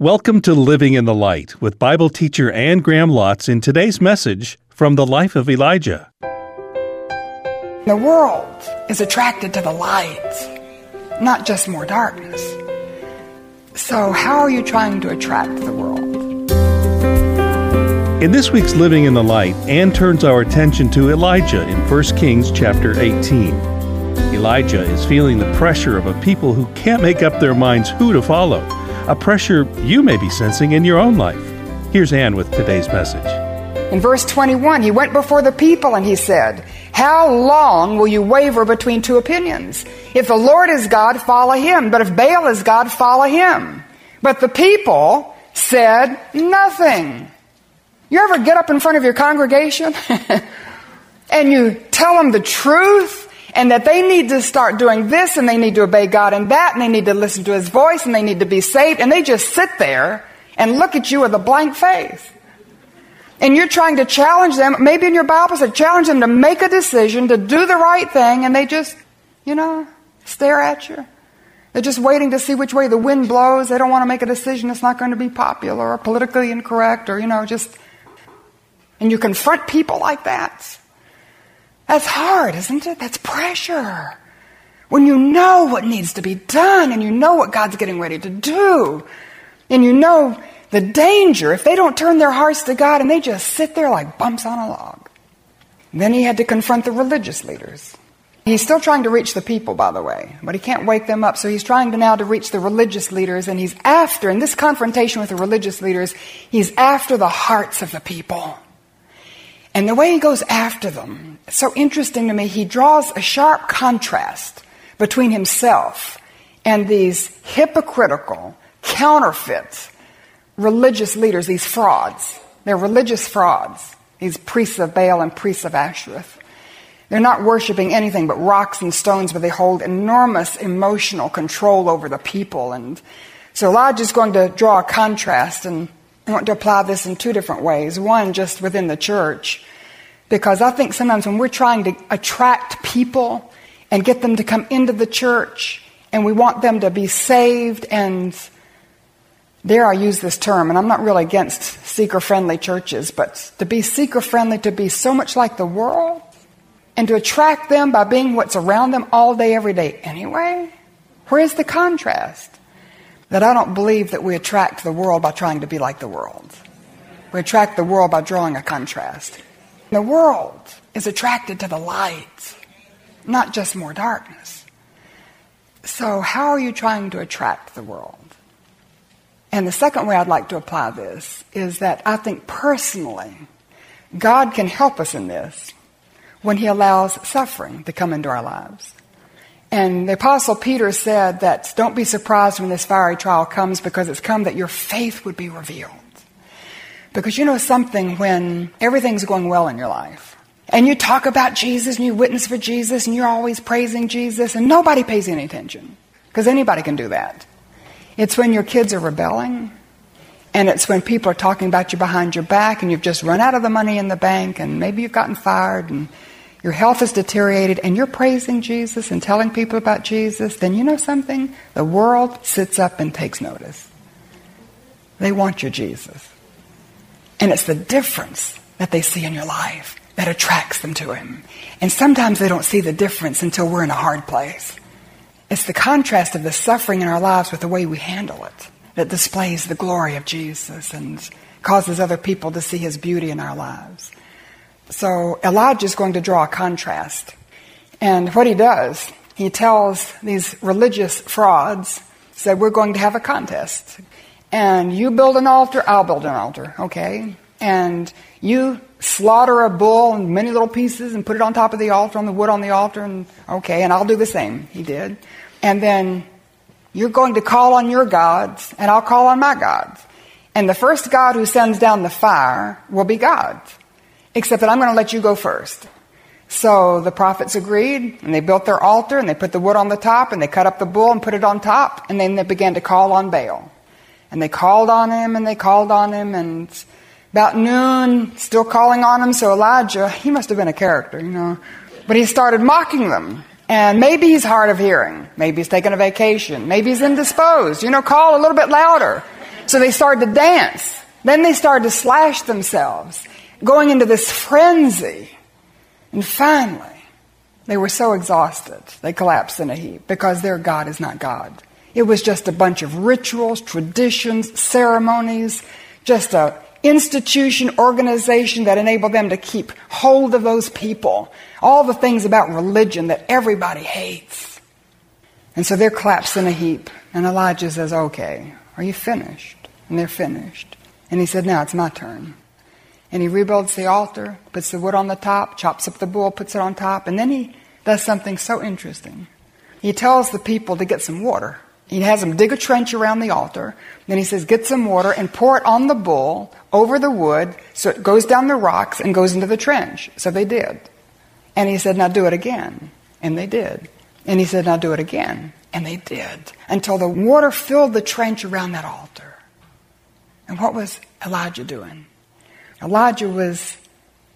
Welcome to Living in the Light with Bible teacher Anne Graham Lotz in today's message from the life of Elijah. The world is attracted to the light, not just more darkness. So, how are you trying to attract the world? In this week's Living in the Light, Anne turns our attention to Elijah in 1 Kings chapter 18. Elijah is feeling the pressure of a people who can't make up their minds who to follow a pressure you may be sensing in your own life. Here's Anne with today's message. In verse 21, he went before the people and he said, How long will you waver between two opinions? If the Lord is God, follow him. But if Baal is God, follow him. But the people said nothing. You ever get up in front of your congregation and you tell them the truth and that they need to start doing this and they need to obey God and that and they need to listen to His voice and they need to be saved and they just sit there and look at you with a blank face. And you're trying to challenge them, maybe in your Bible said challenge them to make a decision, to do the right thing, and they just, you know, stare at you. They're just waiting to see which way the wind blows. They don't want to make a decision that's not going to be popular or politically incorrect or, you know, just. And you confront people like that. That's hard, isn't it? That's pressure. When you know what needs to be done and you know what God's getting ready to do, and you know the danger if they don't turn their hearts to God and they just sit there like bumps on a log. Then he had to confront the religious leaders. He's still trying to reach the people, by the way, but he can't wake them up. So he's trying to now to reach the religious leaders, and he's after, in this confrontation with the religious leaders, he's after the hearts of the people. And the way he goes after them, so interesting to me. He draws a sharp contrast between himself and these hypocritical, counterfeit religious leaders, these frauds. They're religious frauds, these priests of Baal and priests of Ashereth. They're not worshiping anything but rocks and stones, but they hold enormous emotional control over the people. And so Elijah's going to draw a contrast and I want to apply this in two different ways. One, just within the church, because I think sometimes when we're trying to attract people and get them to come into the church and we want them to be saved and dare I use this term, and I'm not really against seeker friendly churches, but to be seeker friendly, to be so much like the world, and to attract them by being what's around them all day, every day anyway? Where's the contrast? That I don't believe that we attract the world by trying to be like the world. We attract the world by drawing a contrast. The world is attracted to the light, not just more darkness. So, how are you trying to attract the world? And the second way I'd like to apply this is that I think personally, God can help us in this when He allows suffering to come into our lives. And the Apostle Peter said that don't be surprised when this fiery trial comes because it's come that your faith would be revealed. Because you know something when everything's going well in your life and you talk about Jesus and you witness for Jesus and you're always praising Jesus and nobody pays any attention because anybody can do that. It's when your kids are rebelling and it's when people are talking about you behind your back and you've just run out of the money in the bank and maybe you've gotten fired and your health has deteriorated, and you're praising Jesus and telling people about Jesus, then you know something? The world sits up and takes notice. They want your Jesus. And it's the difference that they see in your life that attracts them to Him. And sometimes they don't see the difference until we're in a hard place. It's the contrast of the suffering in our lives with the way we handle it that displays the glory of Jesus and causes other people to see His beauty in our lives. So Elijah is going to draw a contrast. And what he does, he tells these religious frauds, said, We're going to have a contest. And you build an altar, I'll build an altar, okay? And you slaughter a bull in many little pieces and put it on top of the altar, on the wood on the altar, and okay, and I'll do the same. He did. And then you're going to call on your gods, and I'll call on my gods. And the first God who sends down the fire will be God except that I'm going to let you go first. So the prophets agreed, and they built their altar, and they put the wood on the top, and they cut up the bull and put it on top, and then they began to call on Baal. And they called on him, and they called on him, and about noon, still calling on him. So Elijah, he must have been a character, you know. But he started mocking them. And maybe he's hard of hearing. Maybe he's taking a vacation. Maybe he's indisposed. You know, call a little bit louder. So they started to dance. Then they started to slash themselves, going into this frenzy. And finally, they were so exhausted, they collapsed in a heap because their God is not God. It was just a bunch of rituals, traditions, ceremonies, just a institution, organization that enabled them to keep hold of those people. All the things about religion that everybody hates. And so they're collapsed in a heap. And Elijah says, Okay, are you finished? And they're finished. And he said, Now it's my turn. And he rebuilds the altar, puts the wood on the top, chops up the bull, puts it on top, and then he does something so interesting. He tells the people to get some water. He has them dig a trench around the altar. Then he says, Get some water and pour it on the bull over the wood so it goes down the rocks and goes into the trench. So they did. And he said, Now do it again. And they did. And he said, Now do it again. And they did. Until the water filled the trench around that altar. And what was Elijah doing? Elijah was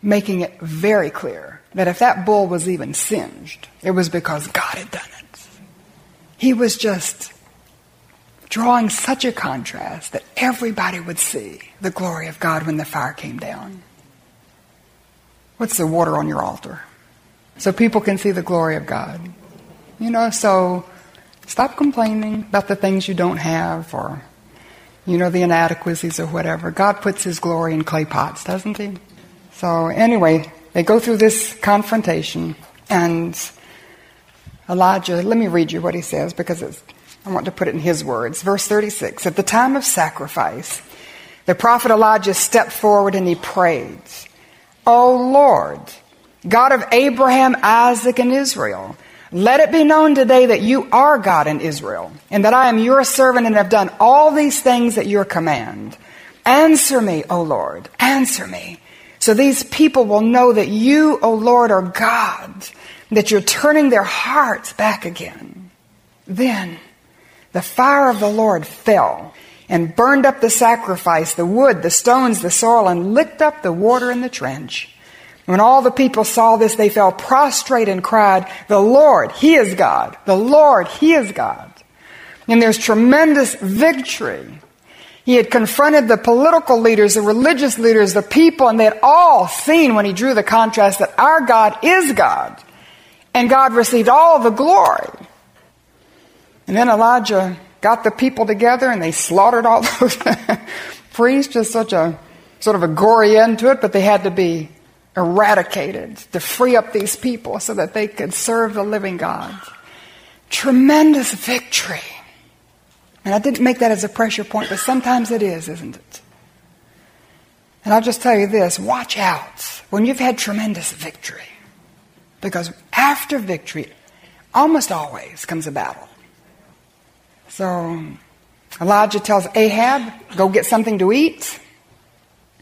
making it very clear that if that bull was even singed, it was because God had done it. He was just drawing such a contrast that everybody would see the glory of God when the fire came down. What's the water on your altar? So people can see the glory of God. You know, so stop complaining about the things you don't have or, you know, the inadequacies or whatever. God puts His glory in clay pots, doesn't He? So, anyway, they go through this confrontation, and Elijah, let me read you what he says because I want to put it in his words. Verse 36 At the time of sacrifice, the prophet Elijah stepped forward and he prayed, O Lord, God of Abraham, Isaac, and Israel, let it be known today that you are God in Israel, and that I am your servant and have done all these things at your command. Answer me, O Lord, answer me. So these people will know that you, O Lord, are God, that you're turning their hearts back again. Then the fire of the Lord fell and burned up the sacrifice, the wood, the stones, the soil, and licked up the water in the trench. When all the people saw this, they fell prostrate and cried, The Lord, He is God. The Lord, He is God. And there's tremendous victory. He had confronted the political leaders, the religious leaders, the people, and they had all seen when he drew the contrast that our God is God. And God received all the glory. And then Elijah got the people together and they slaughtered all those priests, just such a sort of a gory end to it, but they had to be eradicated to free up these people so that they could serve the living God. Tremendous victory. And I didn't make that as a pressure point, but sometimes it is, isn't it? And I'll just tell you this watch out when you've had tremendous victory. Because after victory, almost always comes a battle. So Elijah tells Ahab, go get something to eat.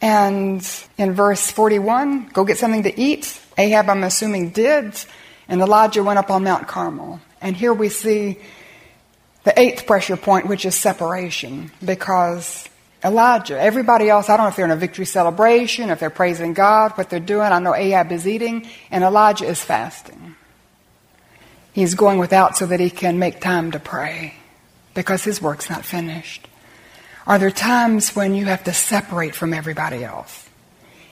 And in verse 41, go get something to eat. Ahab, I'm assuming, did. And Elijah went up on Mount Carmel. And here we see the eighth pressure point, which is separation. Because Elijah, everybody else, I don't know if they're in a victory celebration, if they're praising God, what they're doing. I know Ahab is eating, and Elijah is fasting. He's going without so that he can make time to pray because his work's not finished? Are there times when you have to separate from everybody else?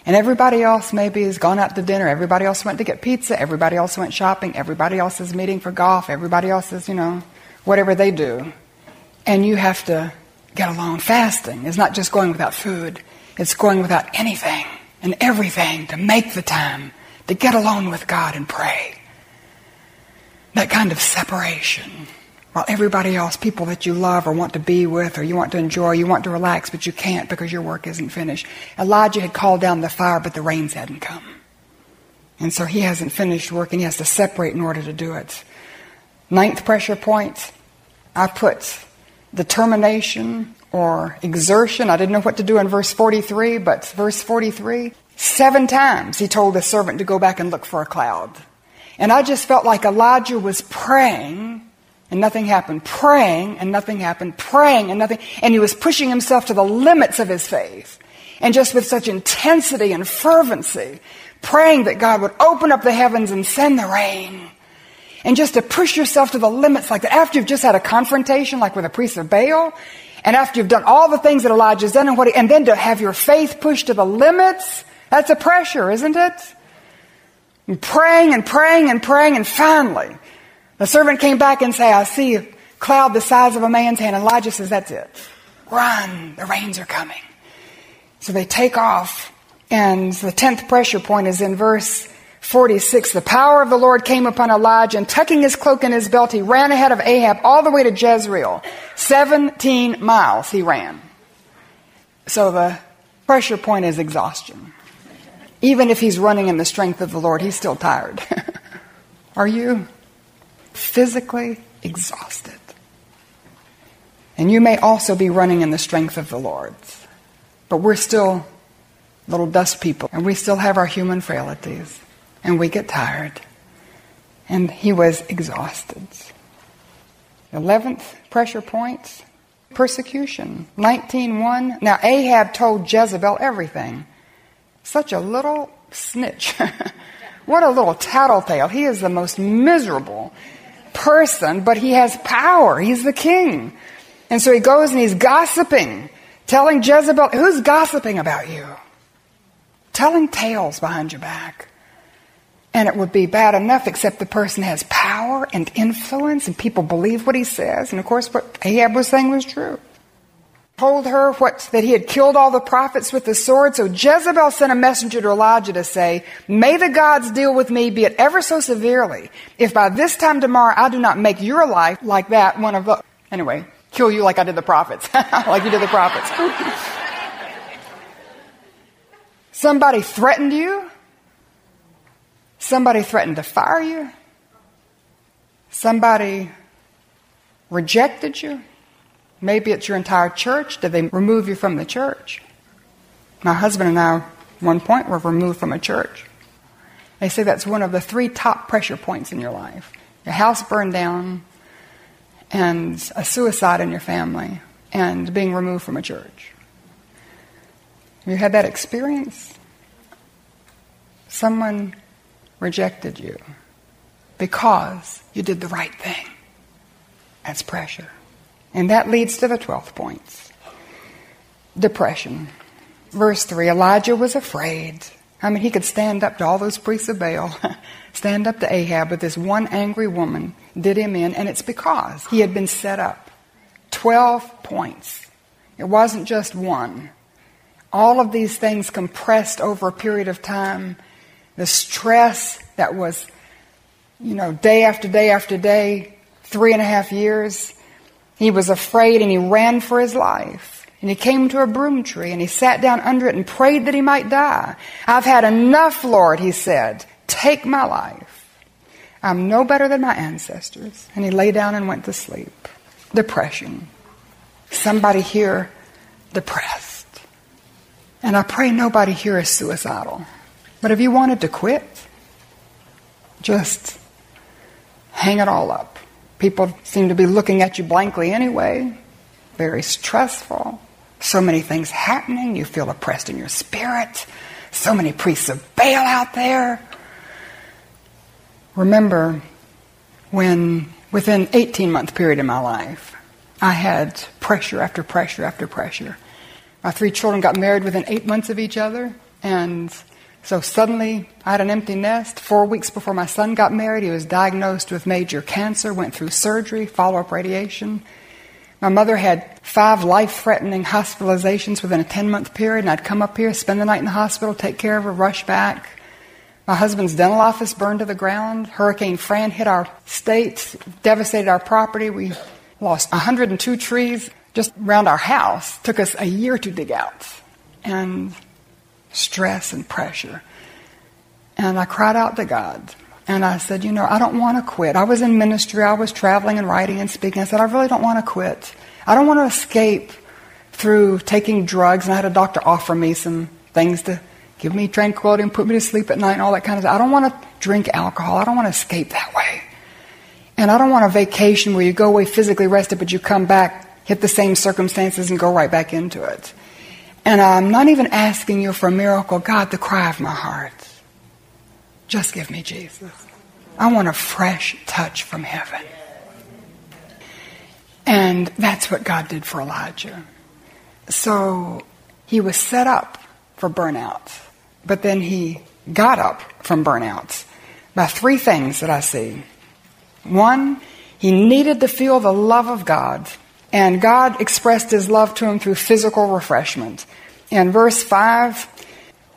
And everybody else maybe has gone out to dinner, everybody else went to get pizza, everybody else went shopping, everybody else is meeting for golf, everybody else is, you know, whatever they do. And you have to get alone. Fasting is not just going without food, it's going without anything and everything to make the time to get alone with God and pray. That kind of separation. While everybody else, people that you love or want to be with or you want to enjoy, you want to relax, but you can't because your work isn't finished. Elijah had called down the fire, but the rains hadn't come. And so he hasn't finished work and he has to separate in order to do it. Ninth pressure point, I put determination or exertion. I didn't know what to do in verse 43, but verse 43, seven times he told the servant to go back and look for a cloud. And I just felt like Elijah was praying and nothing happened, praying and nothing happened, praying and nothing. And he was pushing himself to the limits of his faith. And just with such intensity and fervency, praying that God would open up the heavens and send the rain. And just to push yourself to the limits like that after you've just had a confrontation like with a priest of Baal And after you've done all the things that Elijah's done and what he, and then to have your faith pushed to the limits, that's a pressure, isn't it? And praying and praying and praying and finally, the servant came back and said, I see a cloud the size of a man's hand. And Elijah says, that's it. Run, the rains are coming. So they take off and the tenth pressure point is in verse 46, the power of the Lord came upon Elijah, and tucking his cloak in his belt, he ran ahead of Ahab all the way to Jezreel. 17 miles he ran. So the pressure point is exhaustion. Even if he's running in the strength of the Lord, he's still tired. Are you physically exhausted? And you may also be running in the strength of the Lord. But we're still little dust people, and we still have our human frailties and we get tired. And he was exhausted. Eleventh pressure point persecution. 19.1. Now Ahab told Jezebel everything. Such a little snitch. what a little tattletale. He is the most miserable person, but he has power. He's the king. And so he goes and he's gossiping, telling Jezebel, who's gossiping about you? Telling tales behind your back. And it would be bad enough, except the person has power and influence, and people believe what he says. And of course, what Ahab was saying was true. Told her what, that he had killed all the prophets with the sword. So Jezebel sent a messenger to Elijah to say, May the gods deal with me, be it ever so severely, if by this time tomorrow I do not make your life like that one of the. Anyway, kill you like I did the prophets, like you did the prophets. Somebody threatened you. Somebody threatened to fire you. Somebody rejected you. Maybe it's your entire church. Did they remove you from the church? My husband and I, one point, were removed from a church. They say that's one of the three top pressure points in your life your house burned down, and a suicide in your family, and being removed from a church. Have you had that experience? Someone rejected you because you did the right thing. That's pressure. And that leads to the 12th point depression. Verse 3 Elijah was afraid. I mean, he could stand up to all those priests of Baal, stand up to Ahab, but this one angry woman did him in, and it's because he had been set up. 12 points. It wasn't just one. All of these things compressed over a period of time the stress that was, you know, day after day after day, three and a half years. He was afraid and he ran for his life. And he came to a broom tree and he sat down under it and prayed that he might die. I've had enough, Lord, he said. Take my life. I'm no better than my ancestors. And he lay down and went to sleep. Depression. Somebody here depressed. And I pray nobody here is suicidal. But if you wanted to quit, just hang it all up. People seem to be looking at you blankly anyway. Very stressful. So many things happening. You feel oppressed in your spirit. So many priests of Baal out there. Remember when, within 18 month period in my life, I had pressure after pressure after pressure. My three children got married within eight months of each other, and so suddenly, I had an empty nest. Four weeks before my son got married, he was diagnosed with major cancer, went through surgery, follow up radiation. My mother had five life threatening hospitalizations within a 10 month period, and I'd come up here, spend the night in the hospital, take care of her, rush back. My husband's dental office burned to the ground. Hurricane Fran hit our state, devastated our property. We lost 102 trees just around our house. Took us a year to dig out. And stress and pressure. And I cried out to God. And I said, You know, I don't want to quit. I was in ministry, I was traveling and writing and speaking. I said, I really don't want to quit. I don't want to escape through taking drugs. And I had a doctor offer me some things to give me tranquility and put me to sleep at night and all that kind of stuff. I don't want to drink alcohol. I don't want to escape that way. And I don't want a vacation where you go away physically rested, but you come back, hit the same circumstances, and go right back into it. And I'm not even asking you for a miracle, God, the cry of my heart. Just give me Jesus. I want a fresh touch from heaven. And that's what God did for Elijah. So he was set up for burnout, but then he got up from burnout by three things that I see. One, he needed to feel the love of God, and God expressed his love to him through physical refreshment. In verse 5,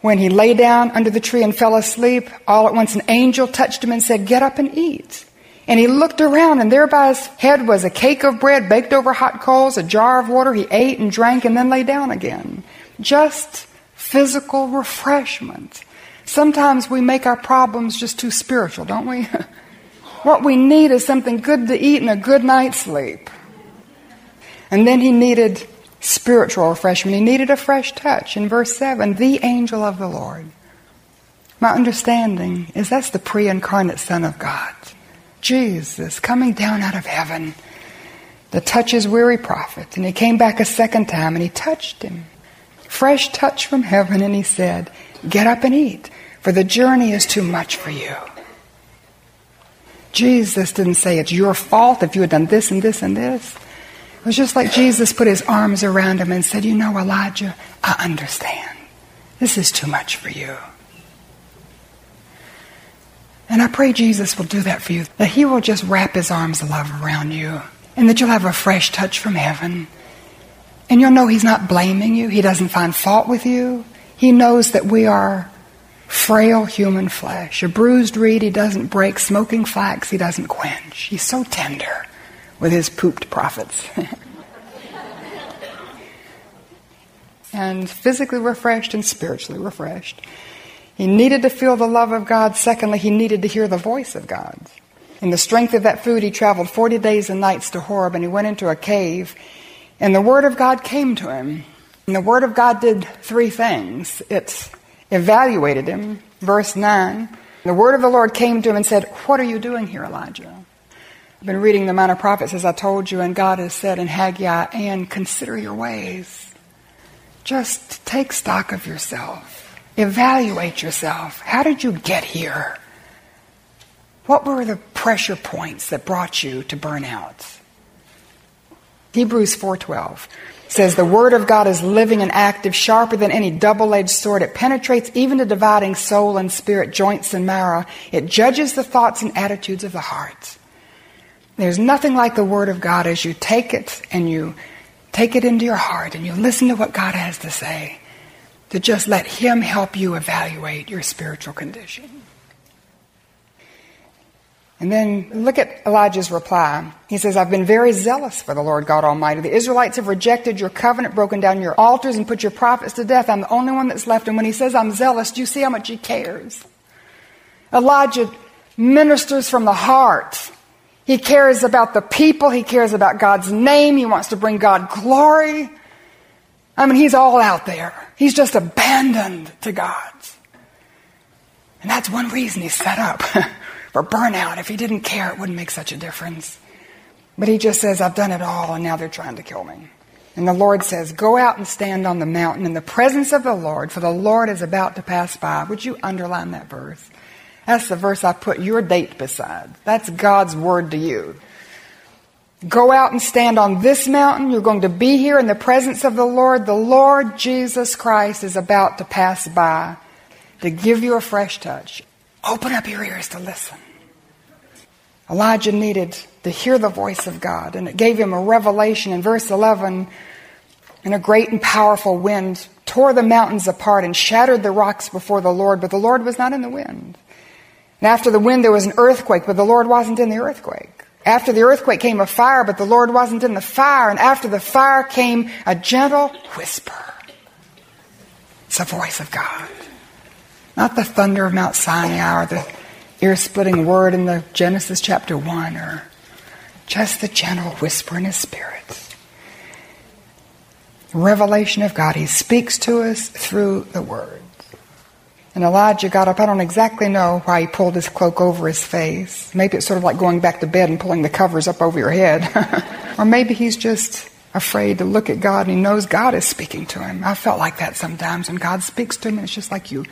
when he lay down under the tree and fell asleep, all at once an angel touched him and said, Get up and eat. And he looked around, and there by his head was a cake of bread baked over hot coals, a jar of water. He ate and drank and then lay down again. Just physical refreshment. Sometimes we make our problems just too spiritual, don't we? what we need is something good to eat and a good night's sleep. And then he needed spiritual refreshment. He needed a fresh touch. In verse 7, the angel of the Lord. My understanding is that's the pre incarnate Son of God. Jesus coming down out of heaven to touch his weary prophet. And he came back a second time and he touched him. Fresh touch from heaven, and he said, Get up and eat, for the journey is too much for you. Jesus didn't say it's your fault if you had done this and this and this. It was just like Jesus put his arms around him and said, You know, Elijah, I understand. This is too much for you. And I pray Jesus will do that for you, that he will just wrap his arms of love around you, and that you'll have a fresh touch from heaven. And you'll know he's not blaming you, he doesn't find fault with you. He knows that we are frail human flesh. A bruised reed he doesn't break, smoking flax he doesn't quench. He's so tender with his pooped prophets. and physically refreshed and spiritually refreshed. He needed to feel the love of God. Secondly, he needed to hear the voice of God. In the strength of that food, he traveled 40 days and nights to Horeb and he went into a cave. And the Word of God came to him. And the Word of God did three things it evaluated him. Verse 9 The Word of the Lord came to him and said, What are you doing here, Elijah? I've been reading the Minor Prophets as I told you, and God has said in Haggai, and consider your ways. Just take stock of yourself. Evaluate yourself. How did you get here? What were the pressure points that brought you to burnout? Hebrews 4:12 says the word of God is living and active, sharper than any double-edged sword. It penetrates even to dividing soul and spirit, joints and marrow. It judges the thoughts and attitudes of the heart. There's nothing like the word of God as you take it and you take it into your heart and you listen to what God has to say to just let Him help you evaluate your spiritual condition. And then look at Elijah's reply. He says, I've been very zealous for the Lord God Almighty. The Israelites have rejected your covenant, broken down your altars, and put your prophets to death. I'm the only one that's left. And when he says, I'm zealous, do you see how much he cares? Elijah ministers from the heart. He cares about the people. He cares about God's name. He wants to bring God glory. I mean, he's all out there. He's just abandoned to God. And that's one reason he's set up for burnout. If he didn't care, it wouldn't make such a difference. But he just says, I've done it all, and now they're trying to kill me. And the Lord says, Go out and stand on the mountain in the presence of the Lord, for the Lord is about to pass by. Would you underline that verse? That's the verse I put your date beside. That's God's word to you. Go out and stand on this mountain. You're going to be here in the presence of the Lord. The Lord Jesus Christ is about to pass by to give you a fresh touch. Open up your ears to listen. Elijah needed to hear the voice of God, and it gave him a revelation in verse 11. And a great and powerful wind tore the mountains apart and shattered the rocks before the Lord, but the Lord was not in the wind. And after the wind, there was an earthquake, but the Lord wasn't in the earthquake. After the earthquake came a fire, but the Lord wasn't in the fire. And after the fire came a gentle whisper. It's the voice of God. Not the thunder of Mount Sinai or the ear splitting word in the Genesis chapter 1 or just the gentle whisper in his spirit. Revelation of God. He speaks to us through the word. And Elijah got up. I don't exactly know why he pulled his cloak over his face. Maybe it's sort of like going back to bed and pulling the covers up over your head. or maybe he's just afraid to look at God and he knows God is speaking to him. I felt like that sometimes when God speaks to me. It's just like you,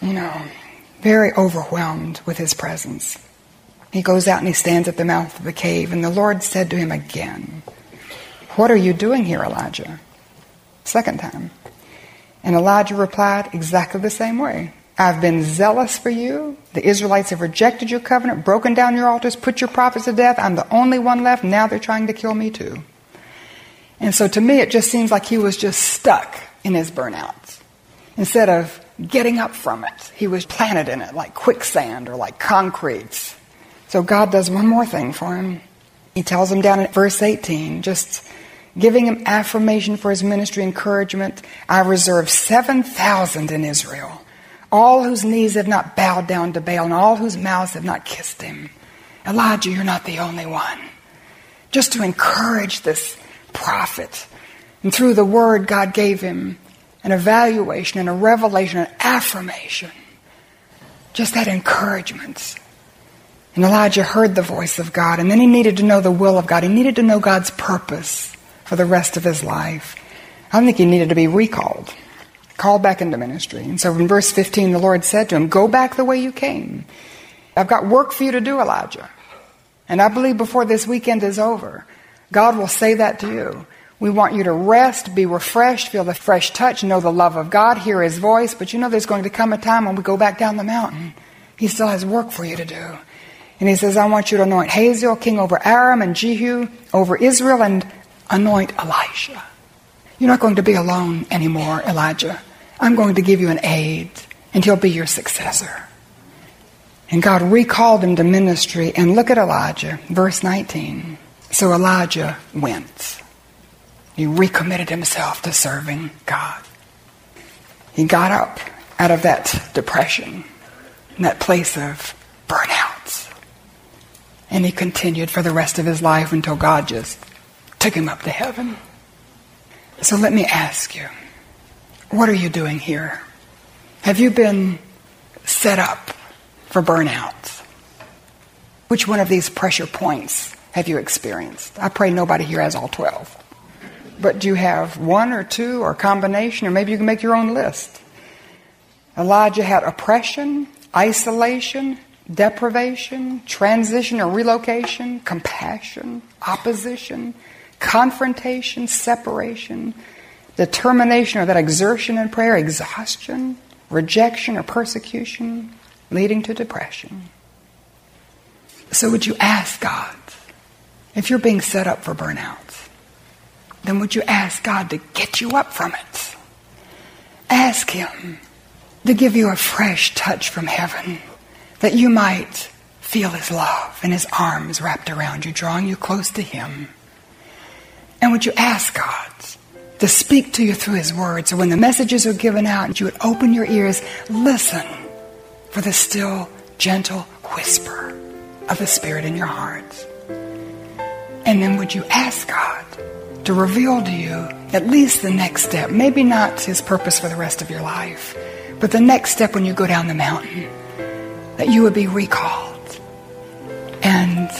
you know, very overwhelmed with his presence. He goes out and he stands at the mouth of the cave, and the Lord said to him again, What are you doing here, Elijah? Second time. And Elijah replied exactly the same way. I've been zealous for you. The Israelites have rejected your covenant, broken down your altars, put your prophets to death. I'm the only one left. Now they're trying to kill me too. And so to me, it just seems like he was just stuck in his burnouts. Instead of getting up from it, he was planted in it like quicksand or like concrete. So God does one more thing for him. He tells him down in verse 18, just giving him affirmation for his ministry, encouragement. I reserve 7,000 in Israel all whose knees have not bowed down to Baal, and all whose mouths have not kissed him. Elijah, you're not the only one. Just to encourage this prophet. And through the word God gave him an evaluation and a revelation, an affirmation. Just that encouragement. And Elijah heard the voice of God, and then he needed to know the will of God. He needed to know God's purpose for the rest of his life. I think he needed to be recalled called back into ministry. And so in verse 15, the Lord said to him, Go back the way you came. I've got work for you to do, Elijah. And I believe before this weekend is over, God will say that to you. We want you to rest, be refreshed, feel the fresh touch, know the love of God, hear His voice. But you know there's going to come a time when we go back down the mountain. He still has work for you to do. And He says, I want you to anoint Hazael, king over Aram, and Jehu over Israel, and anoint Elisha. You're not going to be alone anymore, Elijah. I'm going to give you an aide, and he'll be your successor. And God recalled him to ministry. And look at Elijah, verse 19. So Elijah went. He recommitted himself to serving God. He got up out of that depression, that place of burnout. And he continued for the rest of his life until God just took him up to heaven. So let me ask you what are you doing here? Have you been set up for burnout? Which one of these pressure points have you experienced? I pray nobody here has all 12. But do you have one or two or a combination, or maybe you can make your own list? Elijah had oppression, isolation, deprivation, transition or relocation, compassion, opposition, confrontation, separation, determination or that exertion in prayer, exhaustion, rejection or persecution, leading to depression. So, would you ask God, if you're being set up for burnout, then would you ask God to get you up from it? Ask Him to give you a fresh touch from heaven that you might feel His love and His arms wrapped around you, drawing you close to Him. And would you ask God to speak to you through His Word. So when the messages are given out, you would open your ears, listen for the still, gentle whisper of the Spirit in your heart. And then would you ask God to reveal to you at least the next step? Maybe not His purpose for the rest of your life, but the next step when you go down the mountain, that you would be recalled and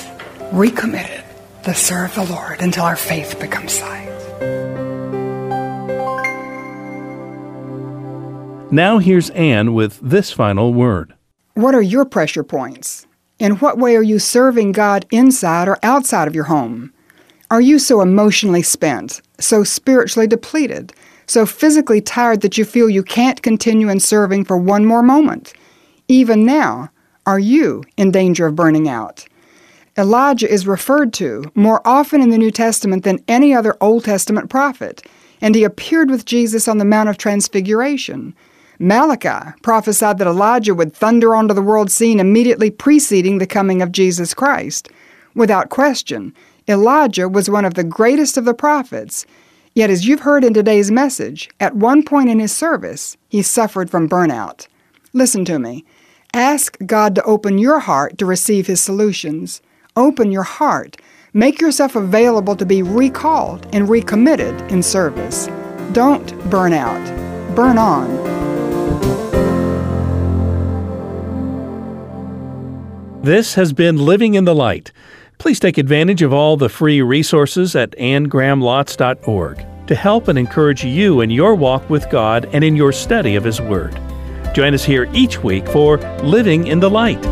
recommitted to serve the Lord until our faith becomes sight. Now here's Anne with this final word. What are your pressure points? In what way are you serving God inside or outside of your home? Are you so emotionally spent, so spiritually depleted, so physically tired that you feel you can't continue in serving for one more moment? Even now, are you in danger of burning out? Elijah is referred to more often in the New Testament than any other Old Testament prophet, and he appeared with Jesus on the Mount of Transfiguration. Malachi prophesied that Elijah would thunder onto the world scene immediately preceding the coming of Jesus Christ. Without question, Elijah was one of the greatest of the prophets. Yet, as you've heard in today's message, at one point in his service, he suffered from burnout. Listen to me. Ask God to open your heart to receive his solutions. Open your heart. Make yourself available to be recalled and recommitted in service. Don't burn out. Burn on. This has been Living in the Light. Please take advantage of all the free resources at annegrahamlotz.org to help and encourage you in your walk with God and in your study of His Word. Join us here each week for Living in the Light.